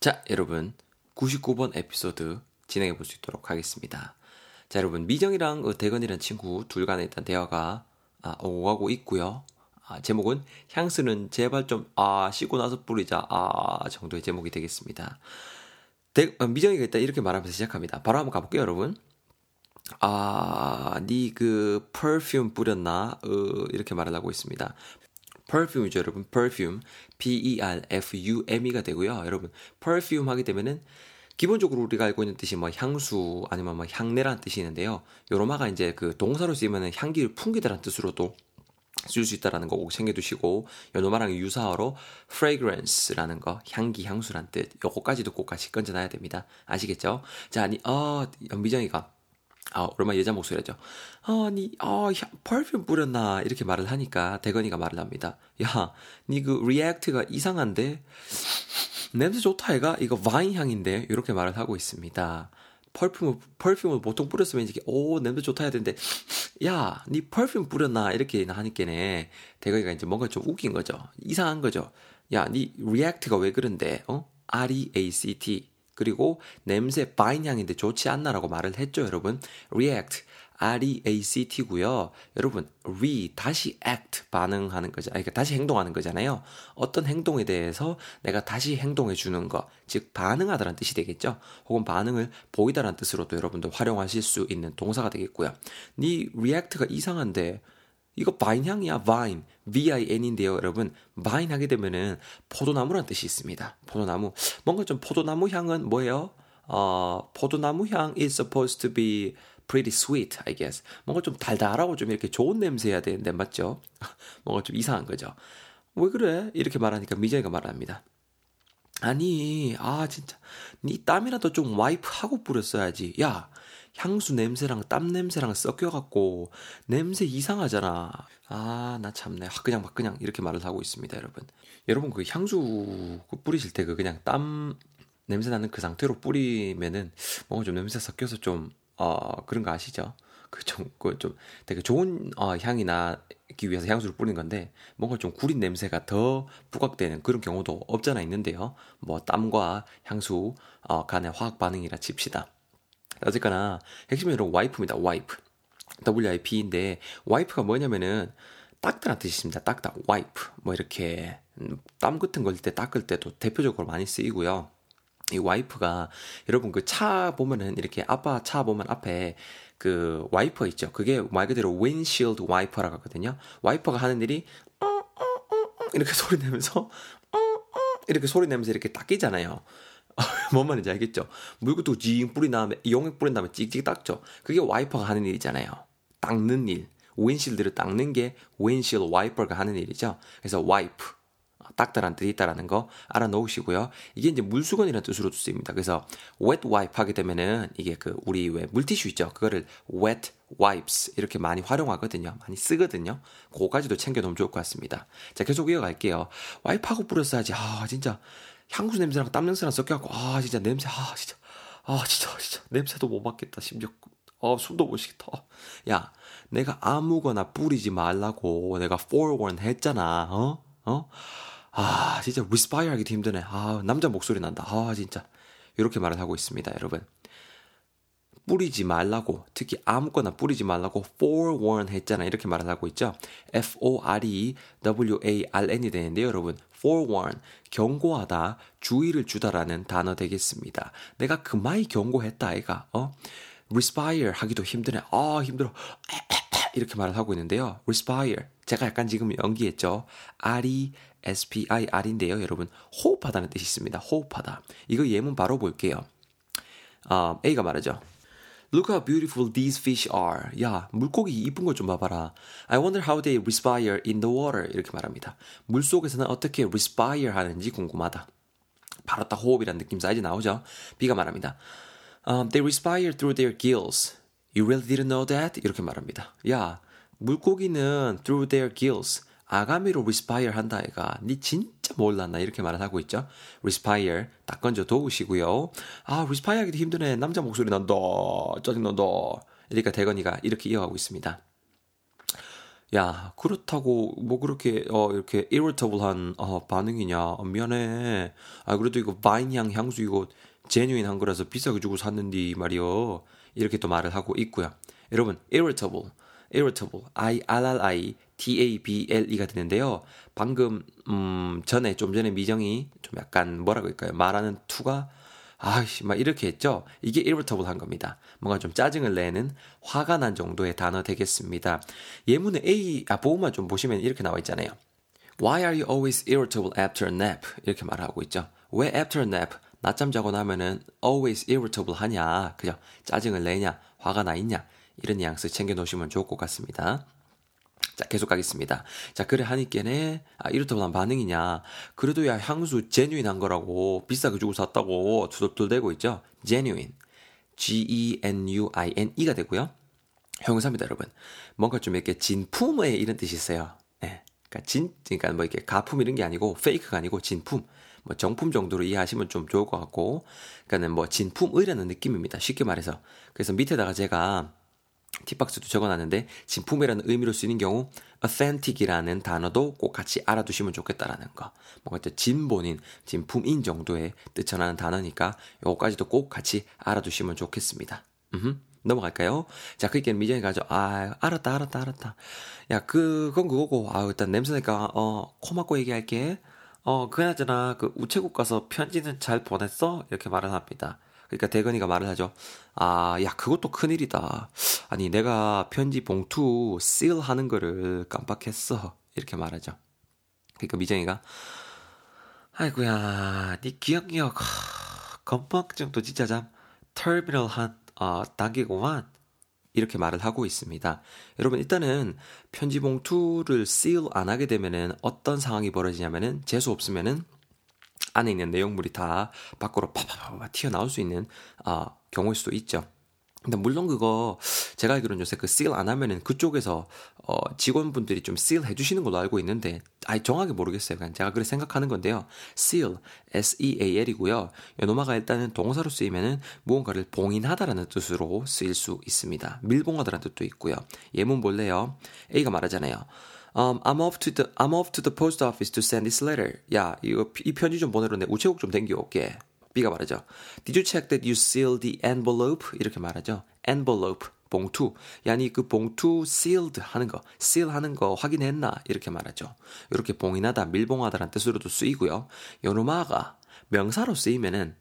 자, 여러분. 99번 에피소드 진행해 볼 수 있도록 하겠습니다. 자, 여러분. 미정이랑 그 대건이라는 친구 둘 간에 일단 대화가 아, 오가고 있고요. 아, 제목은 향수는 제발 좀, 아, 씻고 나서 뿌리자, 아, 정도의 제목이 되겠습니다. 대, 어, 미정이가 일단 이렇게 말하면서 시작합니다. 바로 한번 가볼게요, 여러분. 아, 니 그, perfume 뿌렸나? 어, 이렇게 말을 하고 있습니다. Perfume이죠, 여러분. perfume. P-E-R-F-U-M-E가 되고요. 여러분, perfume 하게 되면은 기본적으로 우리가 알고 있는 뜻이 뭐 향수 아니면 뭐 향내라는 뜻이 있는데요. 요로마가 이제 그 동사로 쓰이면은 향기를 풍기다라는 뜻으로도 쓸 수 있다라는 거 꼭 챙겨두시고 요노마랑 유사어로 fragrance라는 거 향기 향수란 뜻 요거까지도 꼭 같이 건져놔야 됩니다 아시겠죠? 자 아니 어 미정이가 아, 오랜만에 여자 목소리죠. 아, 니, 아, perfume 뿌렸나? 이렇게 말을 하니까 대건이가 말을 합니다. 야, 니 그 react가 이상한데? 냄새 좋다, 얘가? 이거 vine 향인데? 이렇게 말을 하고 있습니다. perfume을, perfume을 보통 뿌렸으면 이제, 오, 냄새 좋다 해야 되는데, 야, 니 perfume 뿌렸나? 이렇게 하니까네. 대건이가 이제 뭔가 좀 웃긴 거죠. 이상한 거죠. 야, 니 react가 왜 그런데? 어? R-E-A-C-T. 그리고 냄새 vine 향인데 좋지 않나라고 말을 했죠, 여러분. react R-E-A-C-T고요. 여러분, re 다시 act 반응하는 거죠. 그러니까 다시 행동하는 거잖아요. 어떤 행동에 대해서 내가 다시 행동해 주는 거, 즉 반응하다라는 뜻이 되겠죠. 혹은 반응을 보이다라는 뜻으로도 여러분들 활용하실 수 있는 동사가 되겠고요. 네 react가 이상한데 이거 바인 향이야, 바인. V-I-N인데요, 여러분. 바인 하게 되면은 포도나무란 뜻이 있습니다. 포도나무. 뭔가 좀 포도나무 향은 뭐예요? 어, 포도나무 향 is supposed to be pretty sweet, I guess. 뭔가 좀 달달하고 좀 이렇게 좋은 냄새야 되는데, 맞죠? 뭔가 좀 이상한 거죠. 왜 그래? 이렇게 말하니까 미정이가 말합니다. 아니, 아, 진짜. 니 땀이라도 좀 와이프 하고 뿌렸어야지. 야, 향수 냄새랑 땀 냄새랑 섞여갖고 냄새 이상하잖아. 아, 나 참네. 그냥 막 그냥 이렇게 말을 하고 있습니다, 여러분. 여러분 그 향수 그 뿌리실 때 그 그냥 땀 냄새 나는 그 상태로 뿌리면은 뭔가 좀 냄새 섞여서 좀 어, 그런 거 아시죠? 그 좀, 그 좀 되게 좋은 어, 향이 나기 위해서 향수를 뿌리는 건데 뭔가 좀 구린 냄새가 더 부각되는 그런 경우도 없잖아 있는데요. 뭐 땀과 향수 어, 간의 화학 반응이라 칩시다. 어쨌거나 여러분 와이프입니다. 와이프. WIP인데 와이프가 뭐냐면은 닦다라는 뜻이 있습니다. 닦다. wipe. 뭐 이렇게 음, 땀 같은 걸릴 때 닦을 때도 대표적으로 많이 쓰이고요. 이 wipe가 여러분 그 차 보면은 이렇게 아빠 차 보면 앞에 그 와이퍼 있죠. 그게 말 그대로 windshield wiper라고 하거든요. 와이퍼가 하는 일이 이렇게 소리 내면서 이렇게 소리 내면서 이렇게 닦이잖아요. 뭔 말인지 알겠죠? 물구도 징 뿌린 다음에 용액 뿌린 다음에 찍찍 닦죠. 그게 와이퍼가 하는 일이잖아요. 닦는 일. 윈실드를 닦는 게 윈실 와이퍼가 하는 일이죠. 그래서 와이프 닦다라는 뜻이 있다라는 거 알아놓으시고요. 이게 이제 물수건이라는 뜻으로도 쓰입니다. 그래서 wet wipe 하게 되면은 이게 그 우리 왜 물티슈 있죠. 그거를 wet wipes 이렇게 많이 활용하거든요. 많이 쓰거든요. 그거까지도 챙겨 놓으면 좋을 것 같습니다. 자, 계속 이어갈게요. 와이프하고 뿌렸어야지. 아, 진짜 향수 냄새랑 땀 냄새랑 섞여갖고 아 진짜 냄새 아 진짜 아 진짜 진짜 냄새도 못 맡겠다. 심지어 어 숨도 못 쉬겠다. 야 내가 아무거나 뿌리지 말라고 내가 forewarn 했잖아. 어? 어? 아 진짜 respire 하기도 힘드네. 아 남자 목소리 난다. 아 진짜. 이렇게 말을 하고 있습니다 여러분. 뿌리지 말라고 특히 아무거나 뿌리지 말라고 forewarn 했잖아. 이렇게 말을 하고 있죠. F O R E W A R N이 되는데요 여러분 forewarn 경고하다 주의를 주다라는 단어 되겠습니다. 내가 그마이 경고했다 아이가. 어? Respire 하기도 힘드네. 아 힘들어. 이렇게 말을 하고 있는데요. Respire. 제가 약간 지금 연기했죠. R E S P I R인데요. 여러분 호흡하다는 뜻이 있습니다. 호흡하다. 이거 예문 바로 볼게요. 어, A가 말하죠 Look how beautiful these fish are. 야, 물고기 이쁜 걸 좀 봐봐라. I wonder how they respire in the water. 이렇게 말합니다. 물 속에서는 어떻게 respire 하는지 궁금하다. 바로 딱 호흡이라는 느낌 사이즈 나오죠? B가 말합니다. Um, they respire through their gills. You really didn't know that? 이렇게 말합니다. 야, 물고기는 through their gills. 아가미로 respire 한다 애가 니 진 짜 몰랐나 이렇게 말을 하고 있죠. respire 딱 건져 도우시고요. 아 respire 하기도 힘드네. 남자 목소리 난다. 짜증난다. 그러니까 대건이가 이렇게 이어가고 있습니다. 야, 그렇다고 뭐 그렇게 어 이렇게 irritable한 어 반응이냐? 어, 미안해. 아, 그래도 이거 바인향 향수 이거 제뉴인한 거라서 비싸게 주고 샀는데 말이요. 이렇게 또 말을 하고 있고요. 여러분, irritable. Irritable. I R R I T A B L E가 되는데요. 방금 음 전에 좀 전에 미정이 좀 약간 뭐라고 할까요? 말하는 투가 아이씨, 막 이렇게 했죠? 이게 irritable 한 겁니다. 뭔가 좀 짜증을 내는 화가 난 정도의 단어 되겠습니다. 예문의 A, 아, 보호만 좀 보시면 이렇게 나와 있잖아요. Why are you always irritable after a nap? 이렇게 말하고 있죠. 왜 after a nap? 낮잠 자고 나면은 always irritable 하냐? 그죠? 짜증을 내냐? 화가 나 있냐? 이런 뉘앙스 챙겨 놓으시면 좋을 것 같습니다. 자, 계속 가겠습니다. 자, 그래 하니께네, 아, 이렇다고 난 반응이냐. 그래도 야, 향수 제뉴인한 거라고, 비싸게 주고 샀다고 투덜투덜대고 있죠? genuine. G-E-N-U-I-N-E가 되고요. 형용사입니다, 여러분. 뭔가 좀 이렇게 진품의 이런 뜻이 있어요. 예. 그러니까 진, 그러니까 뭐 이렇게 가품 이런 게 아니고, 페이크가 아니고 진품. 뭐 정품 정도로 이해하시면 좀 좋을 것 같고, 그러니까는 뭐 진품의라는 느낌입니다. 쉽게 말해서. 그래서 밑에다가 제가 팁박스도 적어놨는데 진품이라는 의미로 쓰이는 경우 authentic이라는 단어도 꼭 같이 알아두시면 좋겠다라는 거. 뭔가 진본인, 진품인 정도의 뜻 전하는 단어니까 요거까지도 꼭 같이 알아두시면 좋겠습니다. 음흠. 넘어갈까요? 자, 그니까 미정이 가죠. 아, 알았다, 알았다, 알았다. 야, 그건 그거고. 아, 일단 냄새니까, 어, 코 막고 얘기할게. 어, 그나저나, 그 우체국 가서 편지는 잘 보냈어? 이렇게 말을 합니다. 그러니까 대건이가 말을 하죠. 아, 야, 그것도 큰일이다. 아니, 내가 편지 봉투 seal 하는 거를 깜빡했어. 이렇게 말하죠. 그러니까 미정이가, 아이고야, 니 기억력, 건방증도 진짜 참, 터미널 한, 어, 단계구만. 이렇게 말을 하고 있습니다. 여러분, 일단은 편지 봉투를 seal 안 하게 되면은 어떤 상황이 벌어지냐면은, 재수 없으면은, 안에 있는 내용물이 다 밖으로 파파파파 튀어나올 수 있는 어, 경우일 수도 있죠. 근데 물론 그거 제가 알기로는 요새 그 seal 안 하면은 그쪽에서 어 직원분들이 좀 seal 해주시는 걸로 알고 있는데 아예 정확히 모르겠어요. 그냥 제가 그렇게 생각하는 건데요. seal S E A L이고요. 요노마가 일단은 동사로 쓰이면은 무언가를 봉인하다라는 뜻으로 쓰일 수 있습니다. 밀봉하다라는 뜻도 있고요. 예문 볼래요. A가 말하잖아요. Um, I'm off to the I'm off to the post office to send this letter. 야, 이거 이 편지 좀 보내러 내 우체국 좀 댕겨 올게. B가 말하죠. Did you check that you sealed the envelope? 이렇게 말하죠. envelope 봉투. 야니 그 봉투 sealed 하는 거, seal 하는 거 확인했나? 이렇게 말하죠. 이렇게 봉인하다, 밀봉하다라는 뜻으로도 쓰이고요. 요노마가 명사로 쓰이면은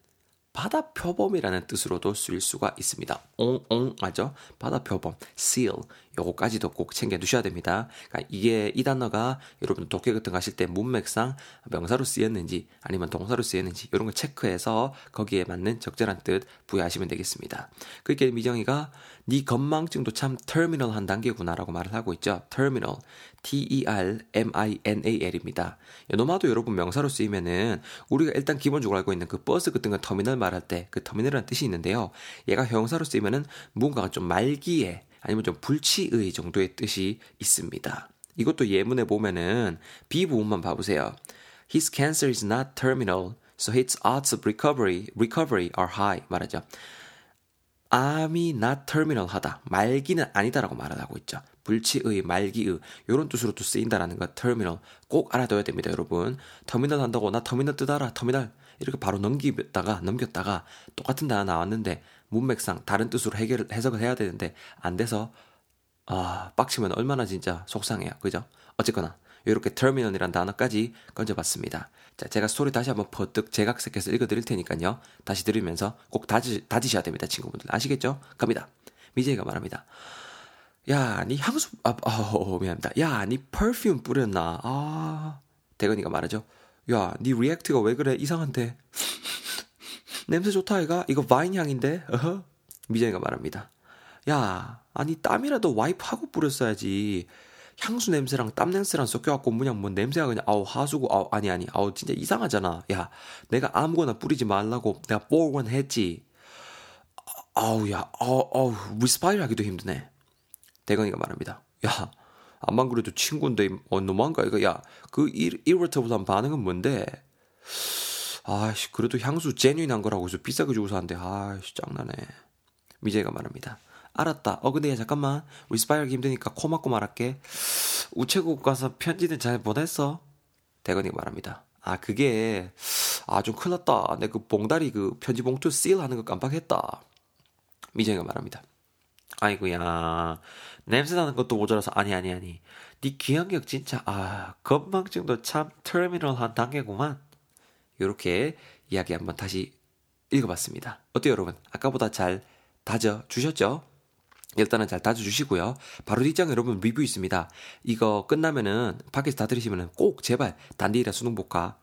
바다 표범이라는 뜻으로도 쓰일 수가 있습니다. 옹옹 하죠. 바다 표범, seal 요거까지도 꼭 챙겨 두셔야 됩니다. 그러니까 이게 이 단어가 여러분 독해 같은 거 하실 때 문맥상 명사로 쓰였는지 아니면 동사로 쓰였는지 이런 걸 체크해서 거기에 맞는 적절한 뜻 부여하시면 되겠습니다. 그렇게 미정이가 네 건망증도 참 터미널 한 단계구나라고 말을 하고 있죠. 터미널 T-E-R-M-I-N-A-L입니다. 노마도 여러분 명사로 쓰이면은 우리가 일단 기본적으로 알고 있는 그 버스 같은 거 터미널 말할 때 그 터미널이라는 뜻이 있는데요. 얘가 형사로 쓰이면은 무언가가 좀 말기에 아니면 좀 불치의 정도의 뜻이 있습니다. 이것도 예문에 보면은 B 부분만 봐보세요. His cancer is not terminal, so his odds of recovery recovery are high 말하죠. 암이 not terminal 하다. 말기는 아니다라고 말을 하고 있죠. 불치의, 말기의 이런 뜻으로도 쓰인다라는 거 terminal 꼭 알아둬야 됩니다, 여러분. 터미널 한다고 나 터미널 뜨다라 터미널 이렇게 바로 넘기다가 넘겼다가 똑같은 단어 나왔는데 문맥상 다른 뜻으로 해결 해석을 해야 되는데 안 돼서 아 빡치면 얼마나 진짜 속상해요, 그죠? 어쨌거나 이렇게 터미널이란 단어까지 건져봤습니다. 자, 제가 스토리 다시 한번 버뜩 재각색해서 읽어드릴 테니까요. 다시 들으면서 꼭 다지, 다지셔야 됩니다, 친구분들. 아시겠죠? 갑니다. 미제이가 말합니다. 야, 니 향수, 아, 아 어, 미안합니다. 야, 니 perfume 뿌렸나? 아, 대건이가 말하죠. 야, 니 react가 왜 그래? 이상한데. 냄새 좋다, 이가? 이거 vine 향인데? 어허? 미제이가 말합니다. 야, 아니, 땀이라도 wipe하고 뿌렸어야지. 향수 냄새랑 땀 냄새랑 섞여갖고 그냥 뭐 냄새가 그냥 아우 하수구 아우 아니 아니 아우 진짜 이상하잖아 야 내가 아무거나 뿌리지 말라고 내가 forewarn 했지 아우 야 아우 아우 리스파일 하기도 힘드네 대건이가 말합니다 야 안만 그래도 친구인데 어 너무한가 이거 야그 이르터블한 반응은 뭔데 아씨 그래도 향수 제뉴인한 거라고 해서 비싸게 주고 사는데 아씨 짱나네 미제가 말합니다 알았다. 어, 근데 야, 잠깐만. 우리 스파이하기 힘드니까 코 막고 말할게. 우체국 가서 편지는 잘 보냈어? 대건이가 말합니다. 아, 그게, 아, 좀 큰일 났다. 내 그 봉다리 그 편지 봉투 seal 하는 거 깜빡했다. 미정이가 말합니다. 아이고야, 냄새 나는 것도 모자라서, 아니, 아니, 아니. 네 기억력 진짜, 아, 건망증도 참 터미널한 단계구만. 요렇게 이야기 한번 다시 읽어봤습니다. 어때요, 여러분? 아까보다 잘 다져 주셨죠? 일단은 잘 다져주시고요. 바로 뒷장 여러분 리뷰 있습니다. 이거 끝나면은 밖에서 다 들으시면은 꼭 제발 단디라 수능 복화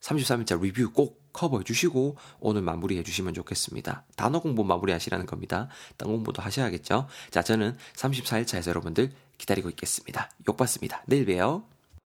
33일자 리뷰 꼭 커버해 주시고 오늘 마무리해 주시면 좋겠습니다. 단어 공부 마무리 하시라는 겁니다. 딴 공부도 하셔야겠죠? 자, 저는 34일차에서 여러분들 기다리고 있겠습니다. 욕 받습니다. 내일 봬요.